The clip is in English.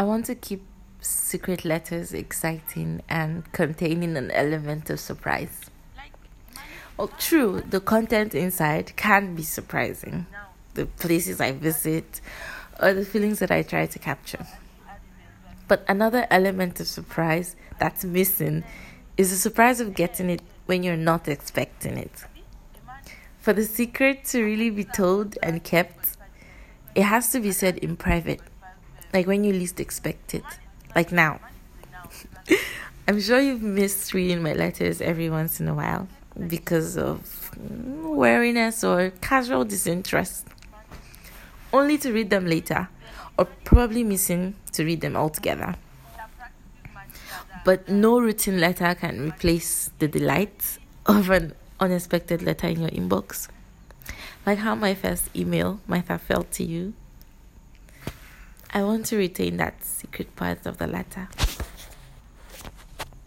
I want to keep secret letters exciting and containing an element of surprise. Well, true, the content inside can be surprising. The places I visit or the feelings that I try to capture. But another element of surprise that's missing is the surprise of getting it when you're not expecting it. For the secret to really be told and kept, it has to be said in private, like when you least expect it, like now. I'm sure you've missed reading my letters every once in a while because of weariness or casual disinterest, only to read them later, or probably missing to read them altogether. But no written letter can replace the delight of an unexpected letter in your inbox. Like how my first email might have felt to you. I want to retain that secret part of the letter.